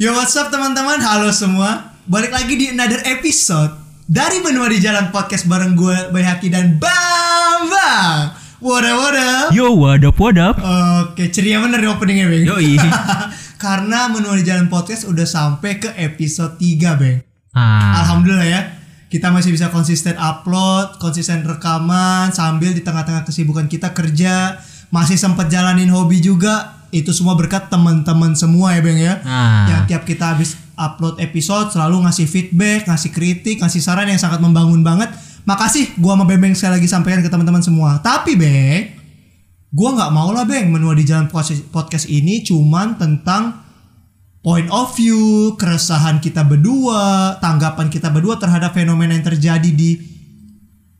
Yo what's up teman-teman, halo semua. Balik lagi di another episode Dari Benua di Jalan Podcast bareng gue, Bayhaki dan Bambang. Wadah wadah Yo, wadap wadap. Oke, ceria bener nih openingnya Bang Yoi. Karena Menua di Jalan Podcast udah sampai ke episode 3 Bang Ah, Alhamdulillah ya kita masih bisa konsisten upload, konsisten rekaman sambil di tengah-tengah kesibukan kita kerja, masih sempat jalanin hobi juga. Itu semua berkat teman-teman semua ya, Bang ya. Ah. Yang tiap kita habis upload episode selalu ngasih feedback, ngasih kritik, ngasih saran yang sangat membangun banget. Makasih gua sama Beng sekali lagi sampaikan ke teman-teman semua. Tapi, Beng, gua nggak mau lah, Beng, menua di jalan podcast podcast ini cuman tentang point of view, keresahan kita berdua, tanggapan kita berdua terhadap fenomena yang terjadi di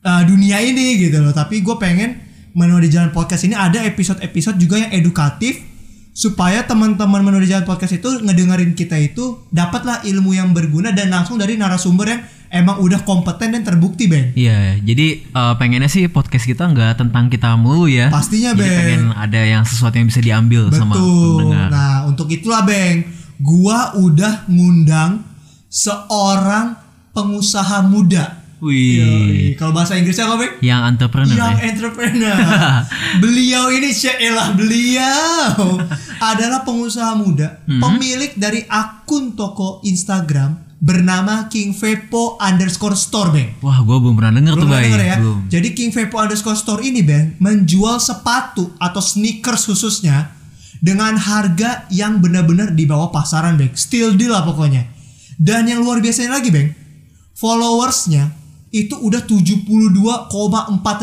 uh, dunia ini gitu loh. Tapi gue pengen menua di jalan podcast ini ada episode-episode juga yang edukatif supaya teman-teman menua di jalan podcast itu ngedengerin kita itu dapatlah ilmu yang berguna dan langsung dari narasumber yang emang udah kompeten dan terbukti, Bang. iya. Jadi eh, pengennya sih podcast kita nggak tentang kita mulu ya. Pastinya, Jadi Bang. pengen ada yang sesuatu yang bisa diambil sama Betul. pendengar. Nah, untuk itulah, Bang, gua udah ngundang seorang pengusaha muda. Wih. Kalau bahasa Inggrisnya apa, Bang? Yang entrepreneur Young ya. entrepreneur. beliau ini Syailah beliau adalah pengusaha muda, Hmm. pemilik dari akun toko Instagram bernama King Vepo underscore store, Bang. Wah, gue belum pernah denger Belum tuh, denger ya? Belum. Jadi King Vepo underscore store ini Bang menjual sepatu atau sneakers khususnya dengan harga yang benar-benar di bawah pasaran Bang. Still deal lah pokoknya. Dan yang luar biasanya lagi Bang, followersnya itu udah 72,4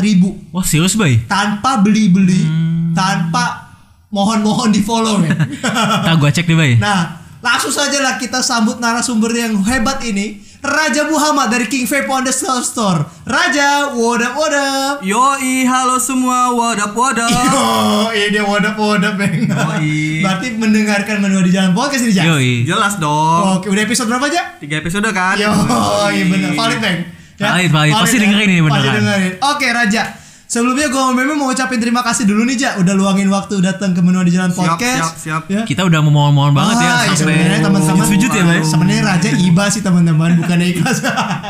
ribu Wah, serius, Bay? tanpa beli-beli, Hmm. tanpa mohon-mohon di follow Bang. Ntar gue cek deh, Bay. Nah, langsung saja lah kita sambut narasumber yang hebat ini, Raja Muhammad dari King Vape on the Store Store. Raja, what up, what up? Yoi, halo semua, wadap wadap. Oh, ini what up, what up, Bang. Yoi. Berarti mendengarkan menua di jalan podcast ini, Jas? Yoi. Jelas dong. Oke, udah episode berapa aja? Tiga episode kan? Yo, iya bener, valid, Bang. Valid, valid. Pasti ya? dengerin ini Pasti beneran. dengerin. Oke, Raja. Sebelumnya gue memang mau ucapin terima kasih dulu nih, Ja. Udah luangin waktu datang ke menua di jalan Siap, podcast. siap, siap. Ya. Kita udah memohon-mohon banget ya Ah, iya, sampai sebenarnya teman-teman sujud ya, Bay. Sebenarnya Raja iba sih teman-teman, bukan ikhlas.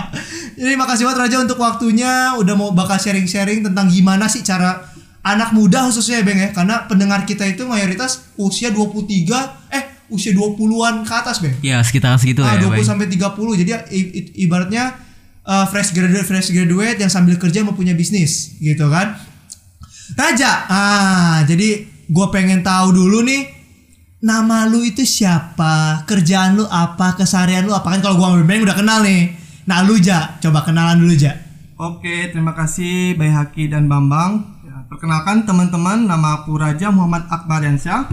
Jadi makasih banget Raja untuk waktunya udah mau bakal sharing-sharing tentang gimana sih cara anak muda khususnya ya Bang ya. Karena pendengar kita itu mayoritas usia 23 eh usia 20-an ke atas, Bang. Ya, sekitar segitu ah, ya, 20 Bay. sampai 30. Jadi i- i- ibaratnya uh, fresh graduate fresh graduate yang sambil kerja mau punya bisnis gitu kan. Raja, ah jadi gue pengen tahu dulu nih nama lu itu siapa, kerjaan lu apa, keseharian lu apa kan kalau sama Beng udah kenal nih. Nah lu Ja, coba kenalan dulu Ja. Oke, terima kasih Bay Haki dan Bambang. Ya, perkenalkan teman-teman, nama aku Raja Muhammad Akbar Yansyah.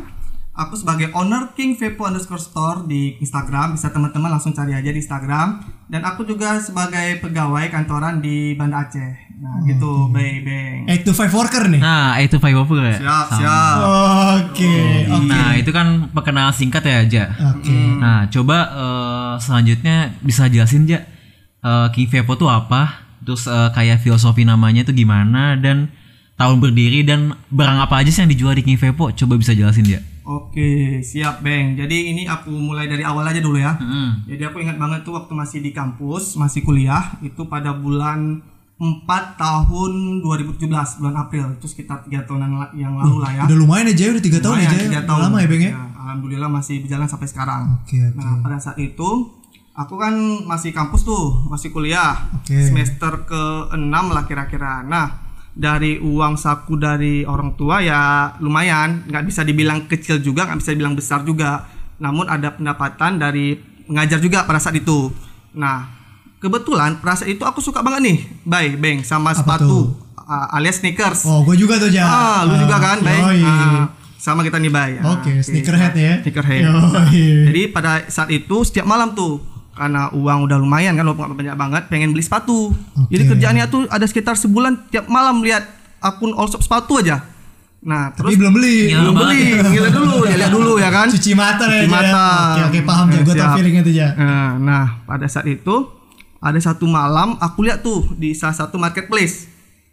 Aku sebagai owner King Vepo underscore store di Instagram. Bisa teman-teman langsung cari aja di Instagram. Dan aku juga sebagai pegawai kantoran di Banda Aceh. Nah, gitu, Bay Beng. 8 to 5 worker nih. Nah, itu Five Over ya. Siap, Sama. siap. Oke, oke. Nah, itu kan perkenalan singkat ya, Ja. Oke. Nah, coba eh, selanjutnya bisa jelasin Ja eh, King Vepo tuh apa? Terus eh, kayak filosofi namanya tuh gimana dan tahun berdiri dan barang apa aja sih yang dijual di King Vepo? Coba bisa jelasin Ja. Oke, siap Beng. Jadi ini aku mulai dari awal aja dulu ya. Hmm. Jadi aku ingat banget tuh waktu masih di kampus, masih kuliah, itu pada bulan 4 tahun 2017, bulan April. Itu sekitar 3 tahunan yang lalu lah ya. Udah lumayan aja, udah 3 tahun aja. tiga Udah lama ya Beng ya. Alhamdulillah masih berjalan sampai sekarang. Oke, oke. Nah, pada saat itu aku kan masih kampus tuh, masih kuliah. Oke. Semester ke-6 lah kira-kira. Nah, dari uang saku dari orang tua ya lumayan, nggak bisa dibilang kecil juga, nggak bisa dibilang besar juga. Namun ada pendapatan dari mengajar juga pada saat itu. Nah, kebetulan pada saat itu aku suka banget nih, Bay, Beng, sama sepatu uh, alias sneakers. Oh, gue juga tuh Ja. Ah, lu juga kan, Bay? Yoi. Ah, sama kita nih, Bay. Ah, Oke, sneakerhead ya. Sneakerhead. Nah, jadi pada saat itu setiap malam tuh karena uang udah lumayan kan walaupun nggak banyak banget pengen beli sepatu. Jadi kerjaannya tuh ada sekitar sebulan tiap malam lihat akun all shop sepatu aja. Nah, Tapi terus belum beli. Gila belum beli, gila dulu, ya lihat dulu ya kan. Cuci mata ya. Cuci Ja. mata. Oke, oke paham. Eh, Gue tau siap. feelingnya tuh Ja. Nah, nah, pada saat itu ada satu malam aku lihat tuh di salah satu marketplace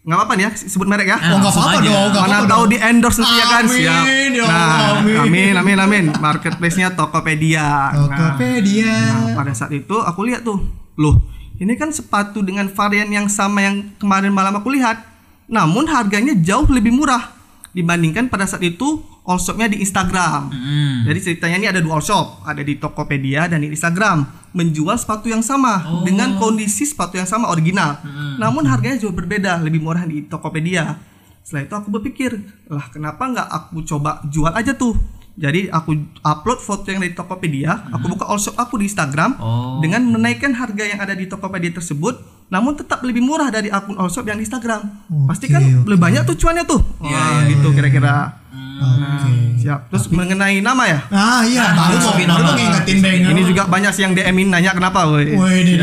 nggak apa-apa nih ya sebut merek ya. Oh, nggak apa-apa aja. dong, Mana tahu dong. di endorse nanti ya kan Amin, siap. ya nah, Allah, amin. amin amin amin. Marketplace-nya Tokopedia. Nah, Tokopedia. Nah, pada saat itu aku lihat tuh, loh, ini kan sepatu dengan varian yang sama yang kemarin malam aku lihat. Namun harganya jauh lebih murah dibandingkan pada saat itu all shopnya di Instagram. Hmm. Jadi ceritanya ini ada dua all shop, ada di Tokopedia dan di Instagram, menjual sepatu yang sama dengan kondisi sepatu yang sama original. Namun harganya jauh berbeda, lebih murah di Tokopedia. Setelah itu aku berpikir, lah kenapa nggak aku coba jual aja tuh? Jadi aku upload foto yang dari Tokopedia, aku buka all shop aku di Instagram Oh. dengan menaikkan harga yang ada di Tokopedia tersebut, namun tetap lebih murah dari akun all shop yang di Instagram. Pasti kan Oke, lebih banyak tuh cuannya tuh. Wah, gitu kira-kira. Nah, siap. Terus mengenai nama ya? Ah iya, baru mau baru nama. mau ngingetin Bang. Ini juga banyak sih yang DM-in nanya kenapa, woi. Woi, ini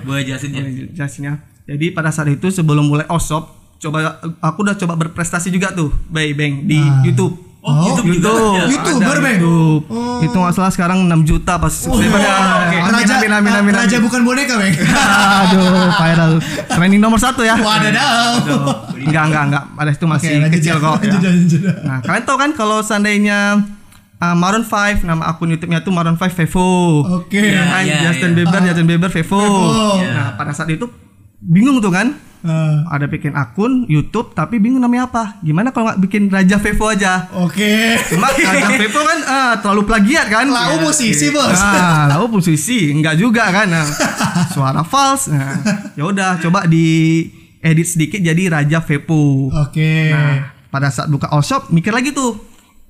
Boleh jelasin ya. Jelasin ya. Jadi pada saat itu sebelum mulai all shop, coba aku udah coba berprestasi juga tuh, Bay Bang di Ah. YouTube. Oh, YouTube juga ada. YouTuber, Ada Bang? YouTube. Itu nggak salah sekarang 6 juta pas subscriber ya. Amin, Raja, amin, amin, amin, Raja amin. bukan boneka, Bang. Aduh, viral. Trending nomor satu ya. Wadadah. Enggak, enggak, enggak. Pada itu masih lanjut, kecil ya. kok. ya. Nah, kalian tahu kan kalau seandainya uh, Maroon 5 nama akun YouTube-nya tuh Maroon 5 Vevo. Oke. Ya kan? Iya, Justin iya. Bieber, Justin Bieber Vevo. Vevo. Nah, pada saat itu bingung tuh kan. Ah, Ada bikin akun YouTube tapi bingung namanya apa. Gimana kalau nggak bikin Raja Vevo aja? Oke. Cuma Raja Vevo kan ah, terlalu plagiat kan. Lau musisi, Bos. Nah, lalu musisi enggak juga kan. Nah, suara false. Nah, ya udah coba di edit sedikit jadi Raja Vepo. Oke. Nah, pada saat buka all shop mikir lagi tuh.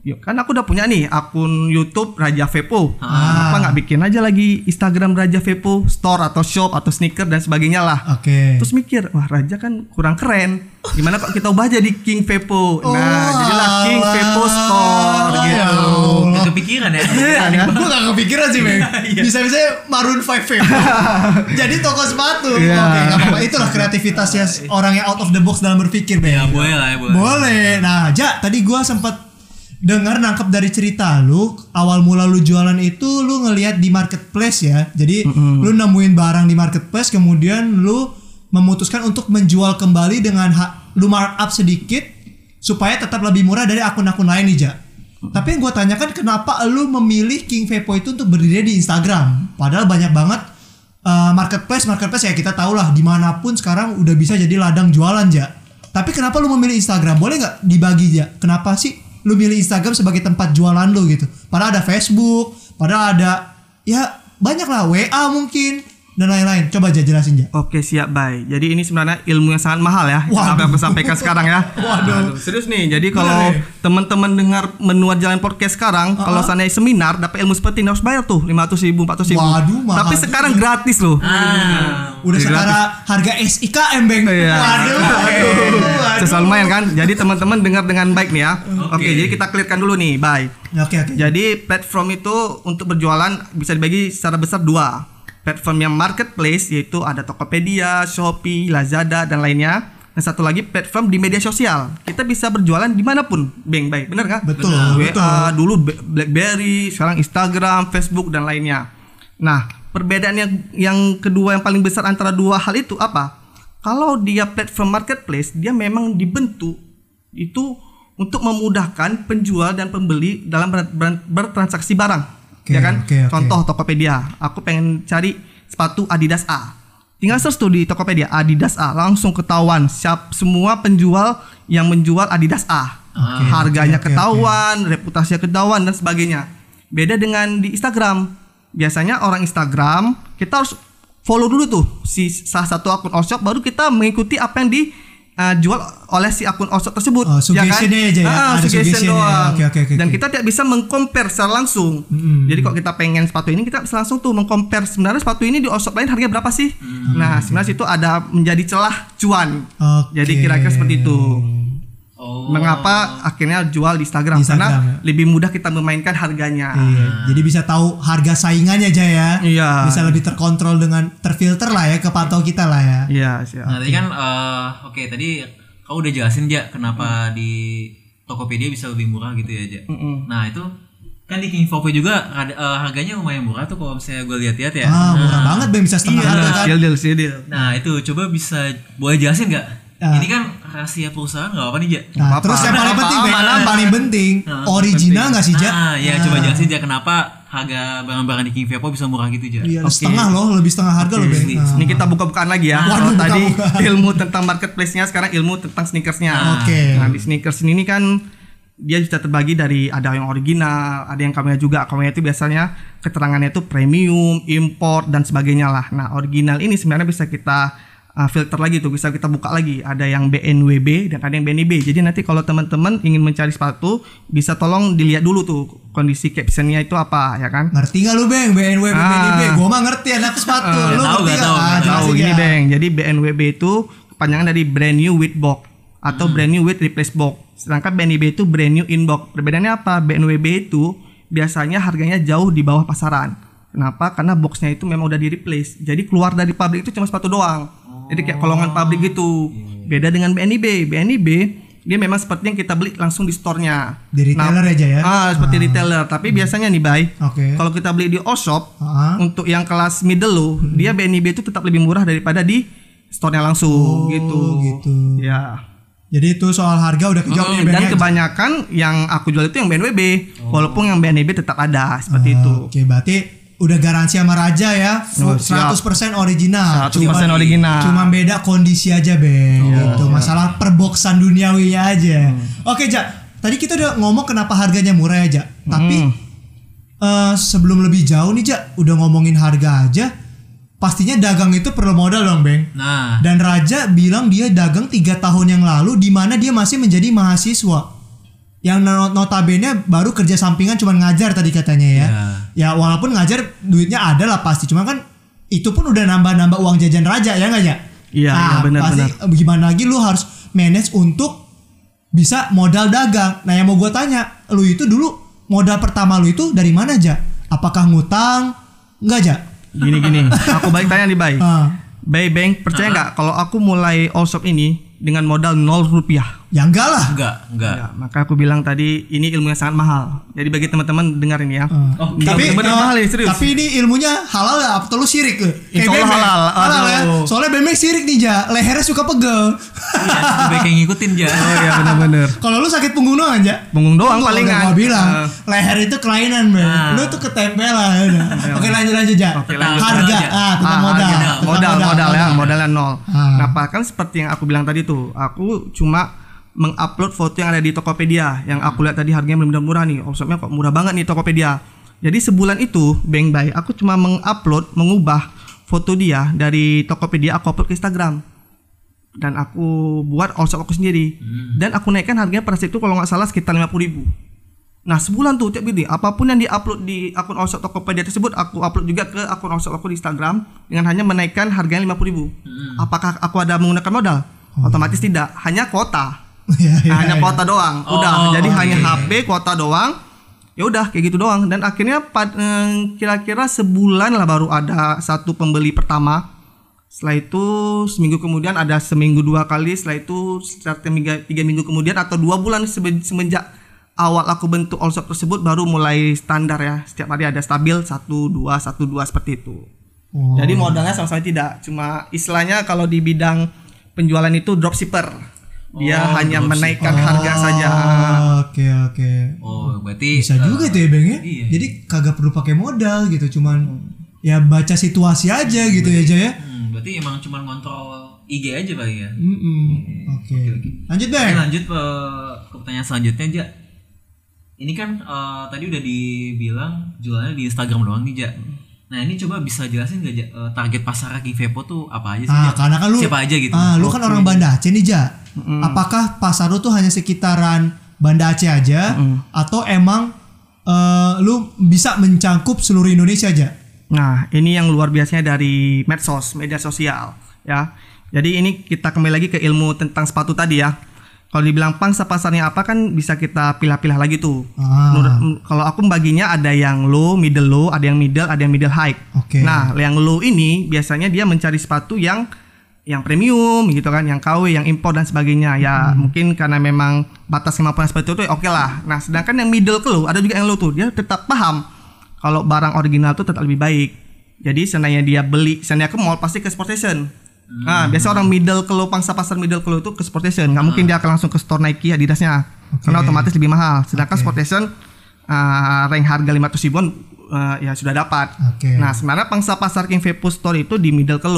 Yuk, kan aku udah punya nih akun YouTube Raja Vepo. Ah. Kenapa nggak bikin aja lagi Instagram Raja Vepo, store atau shop atau sneaker dan sebagainya lah. Oke. Terus mikir, wah Raja kan kurang keren. Gimana kok kita ubah jadi King Vepo? Oh, Nah, jadilah King. Vepo Store Ya gitu. Allah. Gak kepikiran ya. Iya, ya. Gue gak kepikiran sih, Bang. Bisa-bisa Maroon 5 Fame. Jadi toko sepatu. Iya. Oke, gak apa-apa. Itulah kreativitasnya orang yang out of the box dalam berpikir, Bang. Ya boleh lah ya boleh. Boleh. Nah, Ja, tadi gua sempat dengar nangkep dari cerita lu, awal mula lu jualan itu lu ngelihat di marketplace ya. Jadi lu nemuin barang di marketplace kemudian lu memutuskan untuk menjual kembali dengan ha- lu markup sedikit supaya tetap lebih murah dari akun-akun lain nih, Ja. Tapi yang gue tanyakan kenapa lu memilih King Vepo itu untuk berdiri di Instagram? Padahal banyak banget uh, marketplace marketplace ya kita tahu lah di mana pun sekarang udah bisa jadi ladang jualan ja. Tapi kenapa lu memilih Instagram? Boleh nggak dibagi ja? Kenapa sih lu milih Instagram sebagai tempat jualan lu gitu? Padahal ada Facebook, padahal ada ya banyak lah WA mungkin dan lain-lain. Coba aja jelasin ja. Oke siap baik. Jadi ini sebenarnya ilmu yang sangat mahal ya. Waduh. Apa yang aku sampaikan sekarang ya. Waduh. Serius nih. Jadi kalau teman-teman dengar menua jalan podcast sekarang, kalau seandainya seminar dapat ilmu seperti ini harus bayar tuh 500 ribu, 400 ribu. Waduh, mahal Tapi juga. sekarang gratis loh. Ah. Udah Iya, setara harga SIKM beng. Iya. Waduh, waduh, waduh. Sesal lumayan kan. Jadi teman-teman dengar dengan baik nih ya. Oke, Oke. jadi kita clearkan dulu nih. Bye. Oke oke. Jadi platform itu untuk berjualan bisa dibagi secara besar dua. Platform yang marketplace yaitu ada Tokopedia, Shopee, Lazada dan lainnya. Dan satu lagi platform di media sosial. Kita bisa berjualan di mana pun, Bang Baik. Bener nggak? Betul, WA, betul. dulu Be- BlackBerry, sekarang Instagram, Facebook dan lainnya. Nah, perbedaan yang, yang kedua yang paling besar antara dua hal itu apa? Kalau dia platform marketplace, dia memang dibentuk itu untuk memudahkan penjual dan pembeli dalam ber- ber- bertransaksi barang. Oke, ya kan? oke, oke. Contoh Tokopedia, aku pengen cari sepatu Adidas A. Tinggal search tuh di Tokopedia Adidas A, langsung ketahuan siap semua penjual yang menjual Adidas A. Harganya oke, oke, ketahuan, reputasinya ketahuan dan sebagainya. Beda dengan di Instagram. Biasanya orang Instagram kita harus follow dulu tuh si salah satu akun Allshop baru kita mengikuti apa yang dijual oleh si akun Allshop tersebut. Oh, suggestion-nya aja ya? Ah, Ada suggestion suggestion-nya. doang. Oke, oke, oke, Dan oke. kita tidak bisa mengcompare secara langsung. Jadi kalau kita pengen sepatu ini kita bisa langsung tuh mengcompare sebenarnya sepatu ini di Allshop lain harganya berapa sih? Nah, sebenarnya itu ada menjadi celah cuan. Oke. Jadi kira-kira seperti itu. Oh. Mengapa akhirnya jual di Instagram? Di Instagram, Karena lebih mudah kita memainkan harganya. Iya, jadi bisa tahu harga saingannya aja ya. Iya. Bisa lebih terkontrol dengan terfilter lah ya, kepantau kita lah ya. Iya, siap. Nah tadi kan eh, oke tadi kau udah jelasin ja kenapa di Tokopedia bisa lebih murah gitu ya ja. Mm-mm. Nah itu kan di King Popo juga eh, harganya lumayan murah tuh kalau misalnya gue lihat-lihat ya. Ah, murah banget Bang bisa setengah Iya. harga kan. Deal, deal. Nah itu coba bisa boleh jelasin nggak? Ah. Ini kan rahasia perusahaan nggak apa nih Ja? Nah, apa-apa. terus yang paling Apa-apa, penting, Beng, aman, yang paling penting, Nah, original nggak sih, Ja? Ah, ya coba jelasin Ja kenapa harga barang-barang di King Vepo bisa murah gitu Ja? Iya, Oke. setengah loh, lebih setengah harga loh, Beng. Oke, Nah. Ini kita buka-bukaan lagi ya. Waduh, Kalau tadi ilmu tentang marketplace-nya, sekarang ilmu tentang sneakersnya. Oke. Nah, di sneakers ini kan dia bisa terbagi dari ada yang original, ada yang kami juga. Kami itu biasanya keterangannya itu premium, import dan sebagainya lah. Nah, original ini sebenarnya bisa kita uh, filter lagi tuh, bisa kita buka lagi. Ada yang BNWB dan ada yang BNIB. Jadi nanti kalau teman-teman ingin mencari sepatu, bisa tolong dilihat dulu tuh kondisi captionnya itu apa, ya kan? Ngerti gak lu, Beng? BNW, Ah. BNIB. Gua mah ngerti anak sepatu. lu Nggak tahu, ngerti nggak tahu, Ah, jelasin Tahu ya. gini Bang, jadi BNWB itu kepanjangan dari brand new with box atau brand new with replace box. Sedangkan BNIB itu brand new in box. Perbedaannya apa? BNWB itu biasanya harganya jauh di bawah pasaran. Kenapa? Karena boxnya itu memang udah di replace. Jadi keluar dari pabrik itu cuma sepatu doang. Jadi kayak kolongan pabrik gitu. Beda dengan BNIB. BNIB dia memang seperti yang kita beli langsung di store-nya. Di retailer aja ya? Ah, seperti retailer. Tapi biasanya nih, Bay. Oke. Kalau kita beli di all shop, Ah. untuk yang kelas middle lo, dia BNIB itu tetap lebih murah daripada di store-nya langsung gitu. gitu. Ya. Jadi itu soal harga udah kejawab Hmm, dan ya? kebanyakan yang aku jual itu yang BNWB, walaupun yang BNIB tetap ada seperti Ah, itu. Oke, berarti udah garansi sama Raja ya. Oh, 100% siap. original. 100% original. Cuma beda kondisi aja, Beng. gitu. Masalah perboksan duniawinya aja. Oke, Ja. Tadi kita udah ngomong kenapa harganya murah ya, Ja. Tapi eh, sebelum lebih jauh nih, Ja, udah ngomongin harga aja. Pastinya dagang itu perlu modal dong, Beng. Nah, Dan Raja bilang dia dagang tiga tahun yang lalu di mana dia masih menjadi mahasiswa. Yang no- notabene baru kerja sampingan cuma ngajar tadi katanya ya. Ya walaupun ngajar duitnya ada lah pasti. Cuma kan itu pun udah nambah-nambah uang jajan Raja ya nggak ya? Iya, Nah, iya, benar, pasti eh, gimana lagi lu harus manage untuk bisa modal dagang. Nah yang mau gue tanya, lu itu dulu modal pertama lu itu dari mana aja? Apakah ngutang? Enggak aja? Gini gini, aku balik tanya nih, Bay. Ah, Bay Bang, percaya nggak kalau aku mulai all shop ini dengan modal 0 rupiah? Ya enggak lah. enggak, enggak. Ya, maka aku bilang tadi ini ilmu yang sangat mahal. Jadi bagi teman-teman dengar ini ya. Oh, Ini tapi benar eh, mahal ya, serius. Tapi ini ilmunya halal ya atau lu sirik? Insya Allah Bebek. halal. Halal ya. Soalnya bebek sirik nih ja, lehernya suka pegel. Iya, lebih yang ngikutin Ja. Oh iya benar-benar. Kalau lu sakit punggung doang ja. Punggung doang Gua palingan. Gua bilang Eh. leher itu kelainan men. Nah. Lu tuh ketempelan. Oke lanjut lanjut ja. Oke, lanjut. Harga ah tentang Ah, modal. modal, modal, ya, modalnya nol. Ah. Nah, kan seperti yang aku bilang tadi tuh, aku cuma mengupload foto yang ada di Tokopedia, yang aku lihat tadi harganya benar-benar murah nih. Oh, shopnya kok murah banget nih Tokopedia. Jadi sebulan itu, Bang Bay, aku cuma mengupload, mengubah foto dia dari Tokopedia aku upload ke Instagram. Dan aku buat shop aku sendiri. Dan aku naikkan harganya pada saat itu kalau nggak salah sekitar 50.000 ribu. Nah sebulan tuh tiap ini apa pun yang diupload di akun shop Tokopedia tersebut aku upload juga ke akun shop aku di Instagram dengan hanya menaikkan harganya 50.000 ribu. Apakah aku ada menggunakan modal? Otomatis tidak, hanya kuota. Iya, iya, hanya iya. kuota doang. Oh, Udah, jadi oke. hanya HP kuota doang. Ya udah kayak gitu doang dan akhirnya eh, kira-kira sebulan lah baru ada satu pembeli pertama. Setelah itu seminggu kemudian ada seminggu dua kali. Setelah itu sekitar tiga, tiga minggu kemudian atau dua bulan semenjak awal aku bentuk all shop tersebut baru mulai standar ya. Setiap hari ada stabil satu dua satu dua seperti itu. Oh. Jadi modalnya sama sekali tidak. Cuma istilahnya kalau di bidang penjualan itu dropshipper. Dia Oh, hanya menaikkan harga saja. Oh, Oke oke. Oh, berarti Bisa juga tuh ya Bang ya. iya. Jadi kagak perlu pakai modal gitu, cuman ya baca situasi aja gitu ya Jaya. Hmm, berarti emang cuma kontrol IG aja Pak ya. Mm-mm. Oke. Lanjut Oke, Bang. lanjut ke, ke pertanyaan selanjutnya aja. Ini kan eh, tadi udah dibilang jualannya di Instagram doang nih, Ja. Nah, ini coba bisa jelasin gak, Ja? Eh, target pasar King Vepo tuh apa aja sih, Ah, karena kan lu Siapa aja gitu? Ah, lu kan orang Banda Aceh nih, Ja. Apakah pasar lu tuh hanya sekitaran Banda Aceh aja atau emang eh, lu bisa mencangkup seluruh Indonesia aja? Nah, ini yang luar biasanya dari medsos, media sosial, ya. Jadi ini kita kembali lagi ke ilmu tentang sepatu tadi ya. Kalau dibilang pangsa pasarnya apa kan bisa kita pilah-pilah lagi tuh. Ah. Kalau aku membaginya ada yang low, middle low, ada yang middle, ada yang middle high. Oke. Nah, yang low ini biasanya dia mencari sepatu yang yang premium gitu kan, yang KW, yang impor dan sebagainya. Ya mungkin karena memang batas kemampuan seperti itu ya oke lah. Nah, sedangkan yang middle ke low ada juga yang low tuh, dia tetap paham kalau barang original tuh tetap lebih baik. Jadi seandainya dia beli, seandainya ke mall pasti ke Sport Station. Nah, biasa orang middle ke pangsa pasar middle ke itu ke Sportation. Nggak mungkin dia akan langsung ke store Nike Adidasnya. Karena otomatis lebih mahal. Sedangkan Sportation uh, rank harga 500 ribuan uh, ya sudah dapat. Oke. Nah, sebenarnya pangsa pasar King Vapo Store itu di middle ke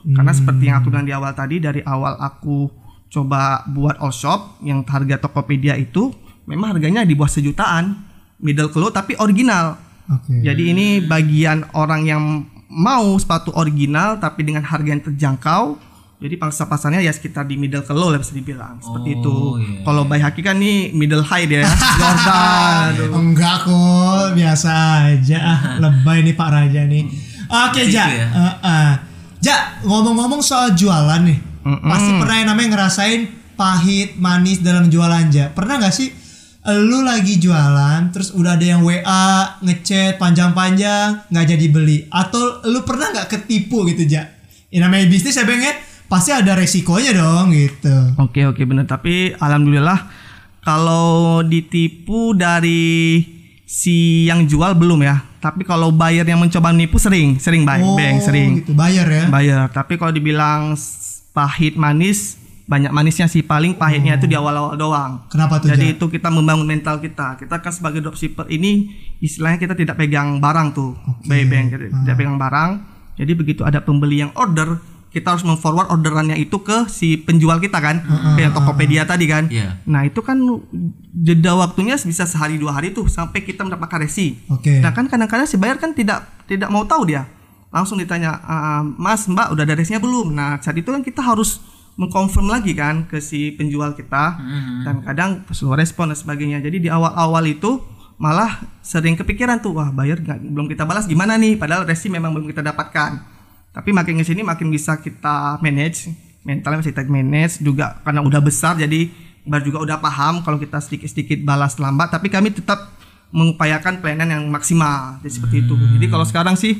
Karena seperti yang aku bilang di awal tadi dari awal aku coba buat all shop yang harga Tokopedia itu memang harganya di bawah sejutaan middle ke tapi original. Oke. Jadi ini bagian orang yang mau sepatu original tapi dengan harga yang terjangkau. Jadi pangsa pasarnya ya sekitar di middle ke low lah bisa dibilang seperti itu. iya. Kalau Bay Haki kan nih middle high dia ya. Jordan. aduh. Enggak kok, biasa aja. Ah, Lebay nih Pak Raja nih. Oke, Gitu Ja. ya. Eh, eh. Ja, ngomong-ngomong soal jualan nih. Pasti pernah yang namanya ngerasain pahit, manis dalam jualan, Ja. Pernah nggak sih lu lagi jualan terus udah ada yang WA, ngechat panjang-panjang nggak jadi beli atau lu pernah nggak ketipu gitu, Ja? Ya namanya bisnis ya, Bang ya. Pasti ada resikonya dong gitu. Oke oke bener tapi alhamdulillah kalau ditipu dari si yang jual belum ya. Tapi kalau buyer yang mencoba menipu sering, sering buy, bang, sering. gitu, bayar ya. bayar tapi kalau dibilang pahit manis banyak manisnya sih. Paling pahitnya itu di awal-awal doang. Kenapa tuh, jadi Ja? itu kita membangun mental kita. Kita kan sebagai dropshipper ini istilahnya kita tidak pegang barang tuh. Bay Bank kita tidak pegang barang. Jadi begitu ada pembeli yang order kita harus memforward orderannya itu ke si penjual kita kan. Ke yang Tokopedia tadi kan. Iya. nah itu kan jeda waktunya bisa sehari dua hari tuh sampai kita mendapatkan resi. Oke. Nah kan kadang-kadang si buyer kan tidak tidak mau tahu dia. Langsung ditanya, "Ah, Mas Mbak udah ada resnya belum? Nah saat itu kan kita harus mengkonfirm lagi kan ke si penjual kita. Dan kadang slow respon dan sebagainya. Jadi di awal-awal itu malah sering kepikiran tuh wah buyer nggak- belum kita balas gimana nih? Padahal resi memang belum kita dapatkan. Tapi makin ke sini makin bisa kita manage mentalnya masih kita manage juga karena udah besar jadi Bar juga udah paham kalau kita sedikit-sedikit balas lambat. Tapi kami tetap mengupayakan pelayanan yang maksimal. Jadi seperti itu. Jadi kalau sekarang sih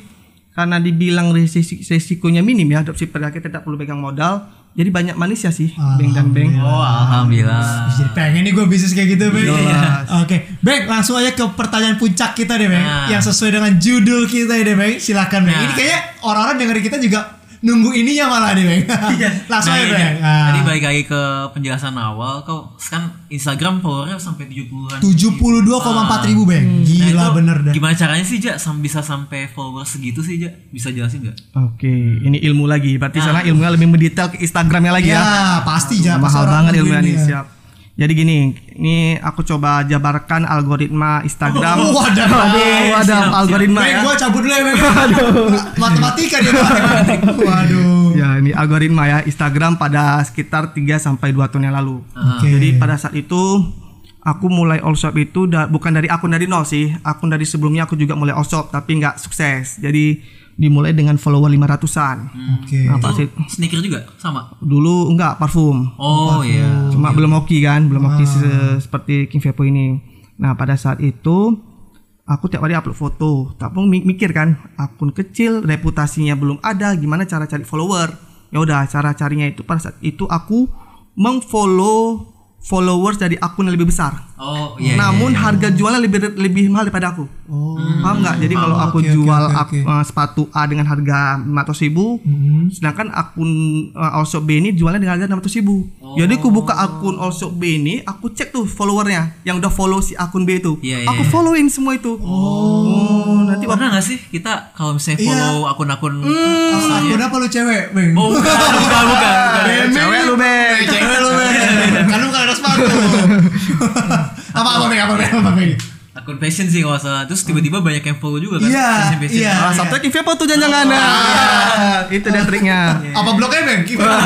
karena dibilang resikonya minim ya dropshipper kita tidak perlu pegang modal jadi banyak manis ya sih bank dan bank Oh, alhamdulillah. Jadi pengen nih gue bisnis kayak gitu, Bang. Jelas. Oke, Bang, langsung aja ke pertanyaan puncak kita deh, Bang. Nah. Yang sesuai dengan judul kita deh, Bang. Silakan, Bang. Nah. Ini kayaknya orang-orang dengerin kita juga nunggu ininya malah deh, Bang. langsung aja, Nah, Bang. ini, Ah. Tadi balik lagi ke penjelasan awal, kau kan Instagram followernya sampai 70-an. 72,4 ribu, Bang. Gila Nah, itu bener dah. Gimana caranya sih, Ja? Sam bisa sampai follower segitu sih, Ja? Bisa jelasin nggak? oke ini ilmu lagi berarti sana ilmunya lebih mendetail ke Instagramnya lagi ya Ya, pasti ja. pasti mahal banget ilmunya nih dia. siap jadi gini ini aku coba jabarkan algoritma Instagram Oh, wadah. waduh wadah siap. algoritma Bang, ya gue cabut dulu ya. Matematika dia, Bang. Waduh. Ya, ini algoritma ya Instagram pada sekitar 3 sampai 2 tahun yang lalu. Oke. Jadi pada saat itu aku mulai all shop itu da- bukan dari akun dari nol sih. Akun dari sebelumnya aku juga mulai all shop tapi nggak sukses. Jadi dimulai dengan follower 500-an. Oke. Nah, pas itu- Sneaker juga sama. dulu enggak parfum. Oh iya. Cuma belum hoki kan, belum hoki se- seperti King Vapo ini. Nah, pada saat itu aku tiap hari upload foto. Tak pun mi- mikir kan, akun kecil, reputasinya belum ada, gimana cara cari follower? Ya udah, cara carinya itu pada saat itu aku mengfollow followers dari akun yang lebih besar. Oh iya. Namun harga jualnya lebih lebih mahal daripada aku. Oh. Paham nggak? Jadi kalau aku Oke, oke, jual oke, ak- oke. eh, sepatu A dengan harga 500 ribu, Mhm. sedangkan akun uh, All Shop B ini jualnya dengan harga 600 ribu. Jadi aku buka akun All Shop B ini, aku cek tuh followernya yang udah follow si akun B itu. Iya, iya, aku iya. followin semua itu. Oh, nanti waktu Pernah nggak sih kita kalau misalnya follow akun-akun Ah, Akun apa lu cewek, Bang? Oh bukan, bukan, bukan. bukan. cewek lu be. Cewek lu, Bang. Kan lu bukan ada sepatu. apa apa Bang? Apa? Apa Bang? Akun fashion sih kalau salah. Terus tiba-tiba banyak yang follow juga kan. Iya, iya. Salah satunya King Vapo tuh jangan-jangan. Nah, itu dia triknya. Apa bloknya, Bang? Gimana?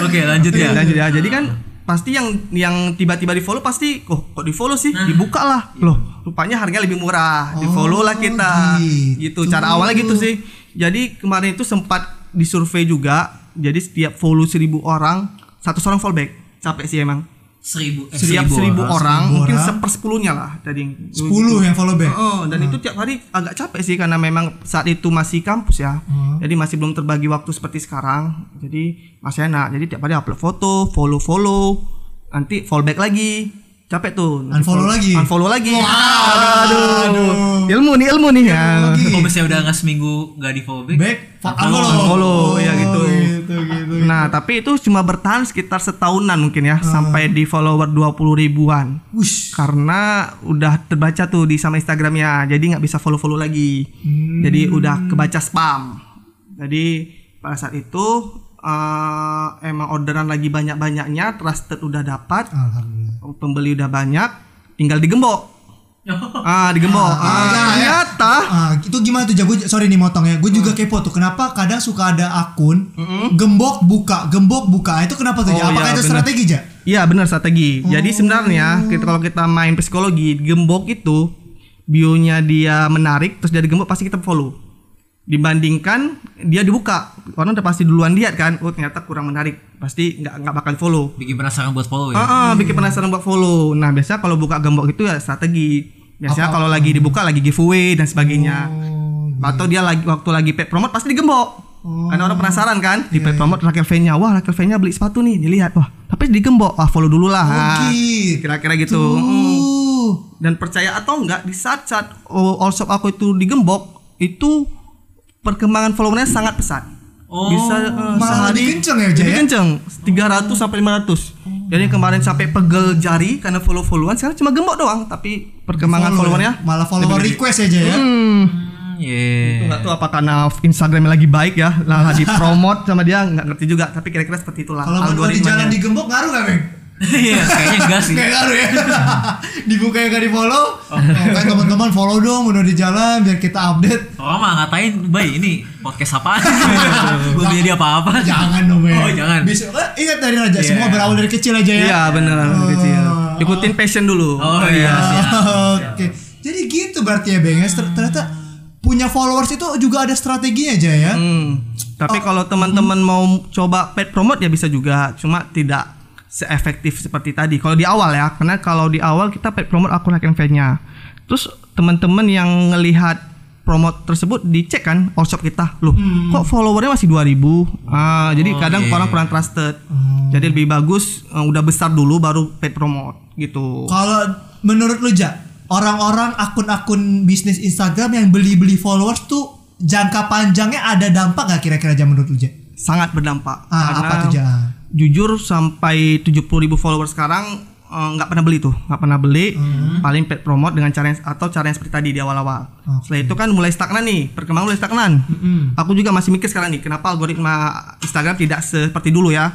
Oke lanjut ya. Lanjut ya. Jadi kan pasti yang yang tiba-tiba di follow pasti kok kok di follow sih dibuka lah loh rupanya harganya lebih murah di follow lah kita gitu. gitu cara awalnya gitu sih jadi kemarin itu sempat disurvei juga jadi setiap follow seribu orang satu orang fallback capek sih emang Seribu. eh, setiap seribu, orang, Seribu mungkin sepersepuluhnya lah dari 10 yang follow back. Oh, dan itu tiap hari agak capek sih karena memang saat itu masih kampus ya. Jadi masih belum terbagi waktu seperti sekarang. Jadi masih enak. Jadi tiap hari upload foto, follow-follow, nanti fallback lagi. Capek tuh Unfollow lagi? unfollow lagi Wah, aduh. ilmu nih ilmu nih ya. Kalau misalnya udah nggak seminggu nggak di follow back, Back, Unfollow. unfollow. Unfollow, ya gitu. gitu, gitu. nah tapi itu cuma bertahan sekitar setahunan mungkin ya sampai di follower 20 ribuan Wush. karena udah terbaca tuh di sama Instagramnya jadi nggak bisa follow follow lagi jadi udah kebaca spam jadi pada saat itu eh, emang orderan lagi banyak banyaknya trusted udah dapat Alhamdulillah. Pembeli udah banyak tinggal digembok ah digembok ah, ternyata Ah, itu gimana tuh? Gue sorry nih motong ya. Gue juga kepo tuh. Kenapa kadang suka ada akun gembok buka, gembok buka. Itu kenapa tuh? Ja? Oh, Apakah iya, itu bener. strategi ja? Iya benar strategi. Jadi sebenarnya kita kalau kita main psikologi gembok itu bionya dia menarik terus dia digembok pasti kita follow. Dibandingkan dia dibuka orang udah pasti duluan lihat kan, oh ternyata kurang menarik, pasti nggak nggak bakal follow. bikin penasaran buat follow ya. Ah, ah, bikin penasaran buat follow. Nah biasa kalau buka gembok itu ya strategi. Biasanya kalau lagi dibuka lagi giveaway dan sebagainya. Atau dia lagi waktu lagi paid promote pasti digembok. Karena orang penasaran kan di paid promote Rakel V-nya, wah Rakel V-nya beli sepatu nih, dilihat wah, tapi digembok, wah follow dulu lah. Nah, gitu. Kira-kira gitu. Dan percaya atau enggak di saat-saat oh, all shop aku itu digembok, itu perkembangan followernya sangat pesat. Oh, Bisa malah lebih kenceng ya, Jay, Lebih ya? kenceng, 300 sampai 500. Jadi kemarin sampai pegel jari karena follow-followan, sekarang cuma gembok doang, tapi perkembangan Follow followernya ya? malah follower lebih- request aja ya. Hmm. Hmm, yeah. Nggak tahu apa karena Instagramnya lagi baik ya, lah lagi promote sama dia nggak ngerti juga, tapi kira-kira seperti itulah Kalau di jalan digembok ngaruh gak, Bang? Iya, kayaknya enggak sih. Kayak ngaruh ya. Dibuka yang gak di follow. Oke teman-teman follow dong menurut di jalan biar kita update. Orang mah ngatain, "Bay, ini podcast apaan?" Belum jadi apa-apa. Jangan dong, Bang. Oh, jangan. Bisa eh, ingat dari Raja, Iya. semua berawal dari kecil aja ya. Iya beneran Oh. kecil. Ikutin passion dulu. Oh iya, siap. Oke. Jadi gitu berarti ya, Bang. ya. Ter- Ternyata punya followers itu juga ada strateginya aja ya. Hmm. Tapi Oh. kalau teman-teman mau coba paid promote ya bisa juga, cuma tidak seefektif seperti tadi. Kalau di awal ya, karena kalau di awal kita paid promote akun hack nya Terus teman-teman yang ngelihat promote tersebut dicek kan all shop kita, loh Hmm. kok followernya masih 2000 Ah, jadi kadang iya. orang kurang trusted. Hmm. Jadi lebih bagus eh, udah besar dulu baru paid promote gitu. Kalau menurut lu Ja, orang-orang akun-akun bisnis Instagram yang beli-beli followers tuh jangka panjangnya ada dampak gak kira-kira aja menurut lu Ja? Sangat berdampak. Ah, apa tuh Ja? Jujur sampai 70.000 ribu followers sekarang eh, nggak pernah beli tuh nggak pernah beli. Paling paid promote dengan cara yang, atau cara yang seperti tadi di awal-awal. Oke. setelah itu kan mulai stagnan nih perkembangan mulai stagnan. Aku juga masih mikir sekarang nih kenapa algoritma Instagram tidak seperti dulu ya?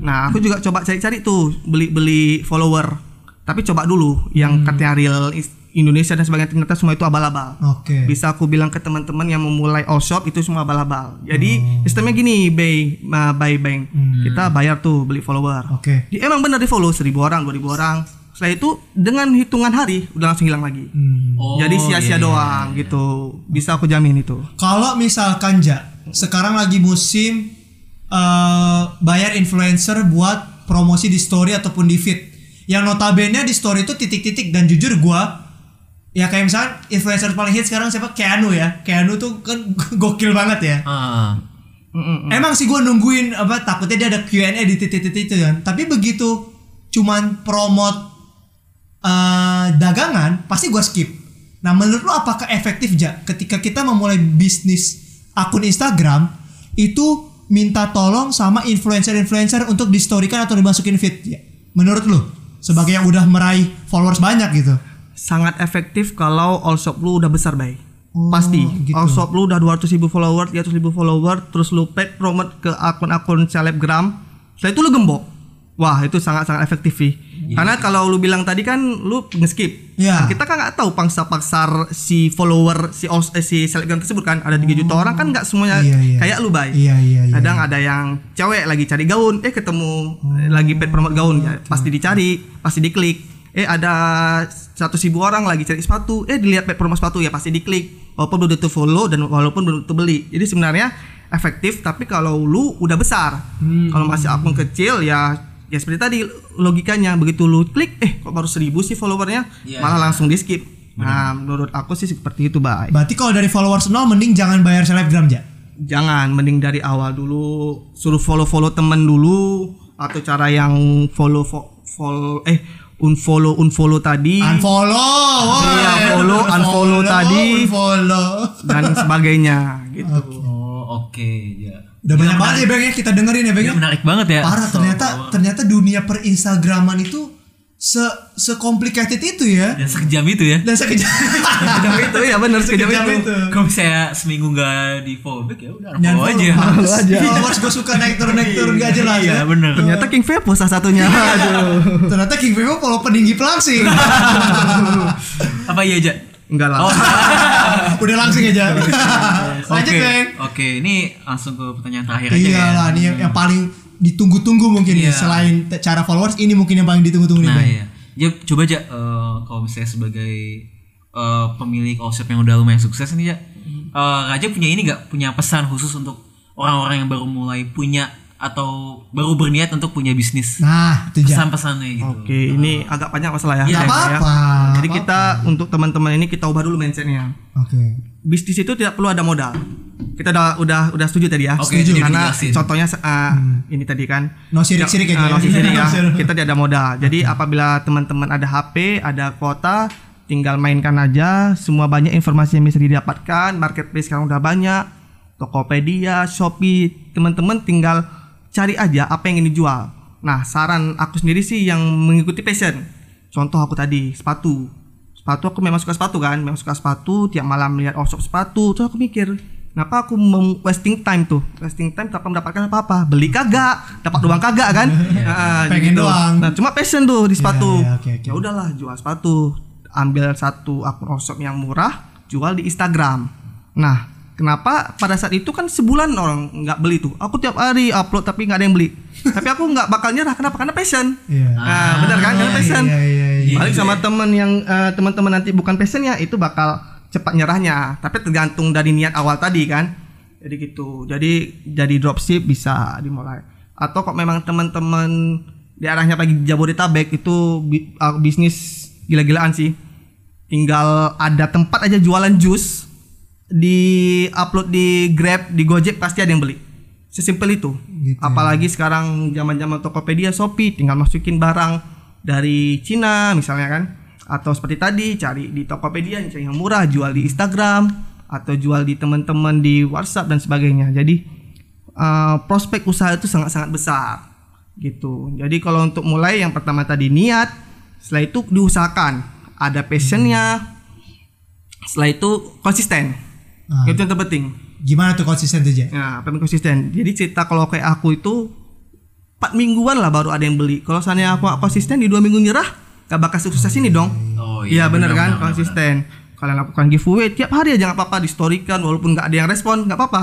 Nah aku juga coba cari-cari tuh beli-beli follower. Tapi coba dulu yang katanya real Indonesia dan sebagainya ternyata semua itu abal-abal Oke. bisa aku bilang ke teman-teman yang memulai all shop itu semua abal-abal. Jadi sistemnya gini, bay, ma- buy bank. Kita bayar tuh beli follower. Oke. Di, emang benar di follow 1000 orang, 2000 orang. Setelah itu dengan hitungan hari udah langsung hilang lagi. Hmm. Oh, Jadi sia-sia iya. doang gitu. Bisa aku jamin itu. Kalau misalkan Ja, sekarang lagi musim eh, bayar influencer buat promosi di story ataupun di feed. Yang notabene di story itu titik-titik dan jujur gua ya kayak misalkan influencer paling hit sekarang siapa Keanu ya. Keanu tuh kan gokil banget ya. Ah, Mm-mm. Emang sih gue nungguin apa takutnya dia ada Q&A di titik-titik itu kan. Tapi begitu cuman promote eh, dagangan pasti gue skip. Nah menurut lo apakah efektif ja ketika kita memulai bisnis akun Instagram itu minta tolong sama influencer-influencer untuk distorikan atau dimasukin feed ya? Menurut lo sebagai yang udah meraih followers banyak gitu. Sangat efektif kalau all shop lu udah besar, bay. Oh, Pasti. gitu. All shop lu udah 200 ribu follower, 300 ribu follower, terus lu paid promote ke akun-akun selebgram. Setelah itu lu gembok. Wah, itu sangat-sangat efektif sih. Karena kalau lu bilang tadi kan lu nge-skip. Iya. Nah, kita kan nggak tahu pangsa pasar si follower si all, eh, si selebgram tersebut kan ada 3 juta orang kan nggak semuanya Iya, iya. kayak lu, bay. Iya iya iya. Kadang ada yang cewek lagi cari gaun, eh ketemu eh, lagi paid promote gaun, ya, pasti dicari, pasti diklik. Eh ada satu ribu orang lagi cari sepatu, eh dilihat promote sepatu ya pasti diklik. Walaupun belum tentu follow dan walaupun belum tentu beli. Jadi sebenarnya efektif, tapi kalau lu udah besar, kalau masih akun kecil ya ya seperti tadi logikanya begitu lu klik, eh kok baru seribu sih followernya, Iya. malah langsung di skip. Nah menurut aku sih seperti itu, Bay. Berarti kalau dari followers nol mending jangan bayar selebgram ja. Jangan, mending dari awal dulu suruh follow-follow temen dulu atau cara yang follow fo- follow eh unfollow unfollow tadi Unfollow. woy. Iya, follow, unfollow tadi. Unfollow. dan sebagainya gitu. Oh, oke, ya. Udah banyak banget ya Bang ya kita dengerin ya Bang ya. Ini menarik banget ya. Parah ternyata ternyata dunia per Instagraman itu se secomplicated itu ya. Dan sekejam itu ya. Dan. Sekejam itu ya benar sekejam Sekejam itu. itu. Kalau misalnya seminggu nggak di follow back ya udah follow aja. follow. aja. Followers gue suka naik turun naik turun gak jelas Iya, ya. bener. Ternyata King Vepo salah satunya. Aduh. Ternyata King Vivo follow peninggi pelangsing. Apa iya aja? Enggak lah. Oh, Udah langsung aja. Oke, Lanjut Bang. oke. Ini langsung ke pertanyaan terakhir aja Iya ya. lah, ini yang, yang paling ditunggu-tunggu mungkin ya. Iya. Selain cara followers, ini mungkin yang paling ditunggu-tunggu nih Nah, iya. Ya, coba aja eh, kalau misalnya sebagai eh, pemilik outshop yang udah lumayan sukses nih ya. Eh, Raja punya ini nggak punya pesan khusus untuk orang-orang yang baru mulai punya atau baru berniat untuk punya bisnis? Nah, itu. Pesan-pesannya gitu. Oke, ini agak panjang masalah ya. Nggak Bang, apa-apa, Jadi nggak kita untuk teman-teman ini kita ubah dulu mindsetnya. Oke. Bisnis itu tidak perlu ada modal. Kita udah udah udah setuju tadi ya. Oke, setuju. Karena dijelasin. contohnya uh, ini tadi kan. No sirik-sirik Ya, aja uh, ya. no sirik ya. No. Kita tidak ada modal. Jadi apabila teman-teman ada HP, ada kuota, tinggal mainkan aja. Semua banyak informasi yang bisa didapatkan. Marketplace sekarang udah banyak. Tokopedia, Shopee, teman-teman tinggal cari aja apa yang ingin dijual. Nah, saran aku sendiri sih yang mengikuti passion. Contoh aku tadi, sepatu. Sepatu aku memang suka sepatu kan, memang suka sepatu, tiap malam lihat workshop sepatu. Terus aku mikir, kenapa aku wasting time tuh? Wasting time tanpa mendapatkan apa-apa. Beli kagak, dapat uang kagak kan? Nah, Pengen gitu. doang. Nah, cuma passion tuh di sepatu. iya, oke, oke. Ya udahlah, jual sepatu. Ambil satu akun workshop yang murah, jual di Instagram. Nah, kenapa pada saat itu kan sebulan orang nggak beli tuh. Aku tiap hari upload tapi nggak ada yang beli. tapi aku nggak bakal nyerah. Kenapa? Karena passion. Iya. Nah, benar kan? Karena passion. Iya, iya, iya. Balik sama temen yang eh, teman-teman nanti bukan passionnya itu bakal cepat nyerahnya. Tapi tergantung dari niat awal tadi kan. Jadi gitu. Jadi jadi dropship bisa dimulai. Atau kok memang teman-teman di arahnya lagi Jabodetabek itu bi- uh, bisnis gila-gilaan sih. Tinggal ada tempat aja jualan jus di upload di Grab, di Gojek pasti ada yang beli. Sesimpel itu. Gitu ya. Apalagi sekarang zaman-zaman Tokopedia, Shopee tinggal masukin barang dari Cina misalnya kan. Atau seperti tadi cari di Tokopedia cari yang murah, jual di Instagram atau jual di teman-teman di WhatsApp dan sebagainya. Jadi uh, prospek usaha itu sangat-sangat besar gitu. Jadi kalau untuk mulai yang pertama tadi niat, setelah itu diusahakan ada passionnya, setelah itu konsisten. Ah. Itu yang terpenting. Gimana tuh konsisten tuh? Nah, apa yang konsisten? Jadi cerita kalau kayak aku itu empat mingguan lah baru ada yang beli. Kalau seandainya aku konsisten di dua minggu nyerah, gak bakal sukses ini dong. Oh Iya bener kan, benar, konsisten. Kalian lakukan giveaway tiap hari aja nggak apa-apa, di storykan walaupun nggak ada yang respon nggak apa-apa.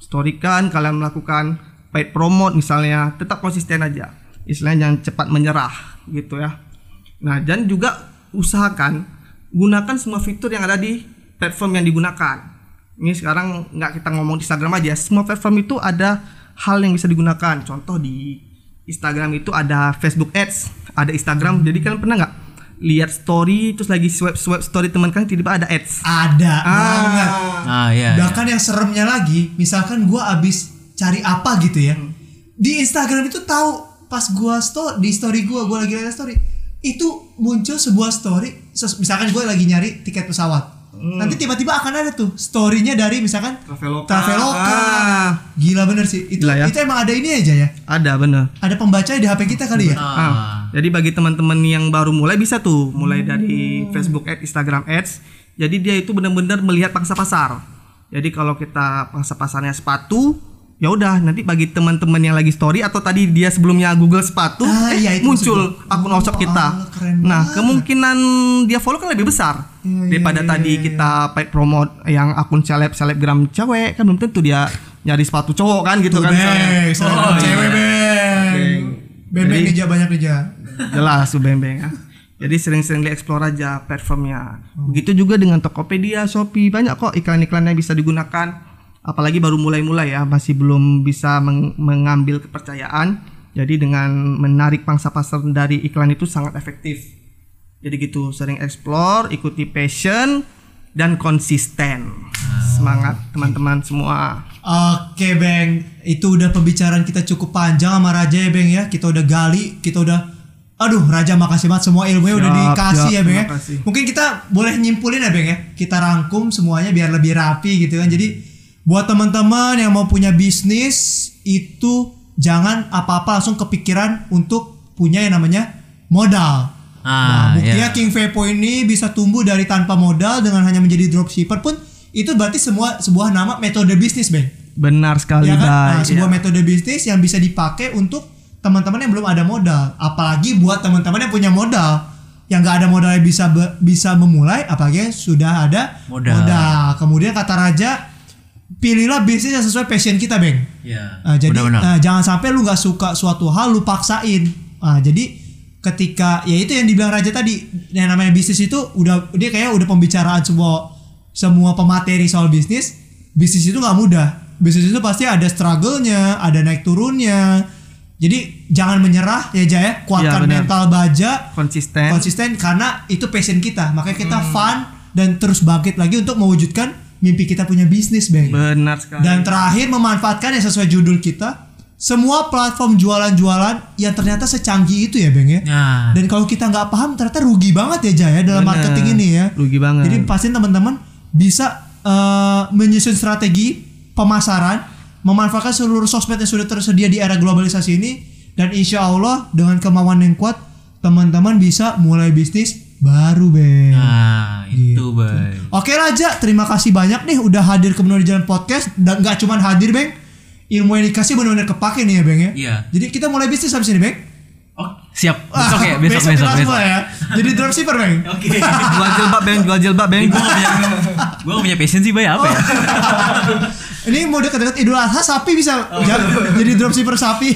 Storykan, kalian melakukan paid promote misalnya, tetap konsisten aja. Istilahnya jangan cepat menyerah gitu ya. Nah dan juga usahakan gunakan semua fitur yang ada di platform yang digunakan. Ini sekarang nggak kita ngomong di Instagram aja, semua platform itu ada hal yang bisa digunakan. Contoh di Instagram itu ada Facebook Ads, ada Instagram. Jadi kalian pernah nggak lihat story terus lagi swipe swipe story teman kalian tiba-tiba ada ads. Ada banget. Ah, iya. Bahkan yang seremnya lagi, misalkan gua abis cari apa gitu ya. Di Instagram itu tahu pas gua sto di story gua, gua lagi lihat story, itu muncul sebuah story, misalkan gua lagi nyari tiket pesawat. Nanti tiba-tiba akan ada tuh storynya dari misalkan Traveloka. Traveloka. Ah. Gila bener sih. Itu Gila ya. itu emang ada ini aja ya. Ada bener. Ada pembaca di HP kita kali ya. Ah. Ah, jadi bagi teman-teman yang baru mulai bisa tuh mulai dari Facebook Ads, Instagram Ads. Jadi dia itu benar-benar melihat pangsa pasar. Jadi kalau kita pangsa pasarnya sepatu, ya udah nanti bagi teman-teman yang lagi story atau tadi dia sebelumnya Google sepatu, Ah, eh, iya, itu muncul akun Oh, workshop kita. Allah, nah, banget. kemungkinan dia follow kan lebih besar Iya, daripada iya, tadi iya, kita paid promote yang akun seleb selebgram cewek kan belum tentu dia nyari sepatu cowok kan gitu Tuh, kan. Beng, Oh, iya. cewek, Beng. Beng. Beng, beng Jadi- nih, Ja, banyak nih, Ja. jelas tuh bembeng ya. Jadi sering-sering dieksplor aja platformnya. Begitu juga dengan Tokopedia, Shopee, banyak kok iklan-iklan yang bisa digunakan. Apalagi baru mulai-mulai ya, masih belum bisa meng- mengambil kepercayaan. Jadi dengan menarik pangsa pasar dari iklan itu sangat efektif. Jadi gitu, sering explore, ikuti passion dan konsisten. Semangat teman-teman semua. Oke Beng, itu udah pembicaraan kita cukup panjang sama Raja ya Beng ya. Kita udah gali, kita udah Aduh, Raja makasih banget semua ilmunya udah dikasih siap, ya, Bang ya. Mungkin kita boleh nyimpulin ya, Bang ya. Kita rangkum semuanya biar lebih rapi gitu kan. Jadi buat teman-teman yang mau punya bisnis itu jangan apa-apa langsung kepikiran untuk punya yang namanya modal. Ah, nah, buktinya iya. King Vepo ini bisa tumbuh dari tanpa modal dengan hanya menjadi dropshipper pun itu berarti semua sebuah nama metode bisnis, Bang. Benar sekali, Ya kan? Nah, Bay. sebuah Iya. metode bisnis yang bisa dipakai untuk teman-teman yang belum ada modal. Apalagi buat teman-teman yang punya modal. Yang nggak ada modalnya bisa be- bisa memulai, apalagi yang sudah ada Modal. Kemudian kata Raja, pilihlah bisnis yang sesuai passion kita, Bang. Iya. Nah, jadi Benar-benar. nah, jangan sampai lu nggak suka suatu hal lu paksain. Nah, jadi ketika ya itu yang dibilang Raja tadi, yang namanya bisnis itu udah dia kayak udah pembicaraan semua semua pemateri soal bisnis. Bisnis itu nggak mudah. Bisnis itu pasti ada struggle-nya, ada naik turunnya. Jadi jangan menyerah ya Jaya, kuatkan Iya, benar. mental baja, konsisten. konsisten karena itu passion kita. Makanya kita Hmm. fun dan terus bangkit lagi untuk mewujudkan mimpi kita punya bisnis, Bang. Benar sekali. Dan terakhir memanfaatkan yang sesuai judul kita, semua platform jualan-jualan yang ternyata secanggih itu ya Bang ya. Nah, Dan kalau kita nggak paham ternyata rugi banget ya Jaya dalam Bener. marketing ini ya. Rugi banget. Jadi pasti teman-teman bisa eh, menyusun strategi pemasaran, memanfaatkan seluruh sosmed yang sudah tersedia di era globalisasi ini, dan insya Allah dengan kemauan yang kuat, teman-teman bisa mulai bisnis baru Bang. nah Gitu. itu, Bay. Oke Raja, terima kasih banyak nih udah hadir ke Menurut Jalan Podcast dan nggak cuman hadir Bang, ilmu yang dikasih benar-benar kepake nih ya Bang ya. Iya. Jadi kita mulai bisnis habis ini Bang. Oh, siap. Besok ya, Ah, besok besok kita besok. semua ya. Jadi dropshipper Bang. Oke. jual jilbab, Bang, jual jilbab, Bang. Gue gak punya, gue gak punya passion sih, Bay. Apa ya? Ini mau dekat-dekat Idul Adha sapi bisa Oh. ja- jadi dropshipper sapi.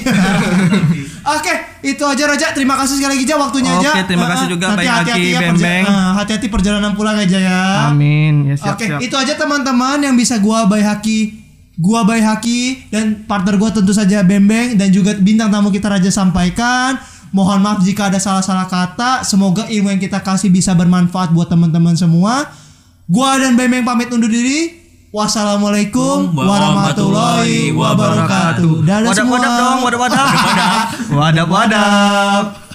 Oke, itu aja Raja. Terima kasih sekali lagi Ja waktunya Oke, aja. terima kasih juga, Bang Aki, ya Beng perja- Beng. eh, Hati-hati perjalanan pulang aja ya. Amin. Ya siap, Oke, siap. itu aja teman-teman yang bisa gua Bay Haki, gua Bay Haki dan partner gua tentu saja Bembeng dan juga bintang tamu kita Raja sampaikan. Mohon maaf jika ada salah-salah kata. Semoga ilmu yang kita kasih bisa bermanfaat buat teman-teman semua. Gua dan Bembeng pamit undur diri. Wassalamualaikum warahmatullahi wabarakatuh. Dadah semua. wadap dong, wadap wadap. Wadap wadap.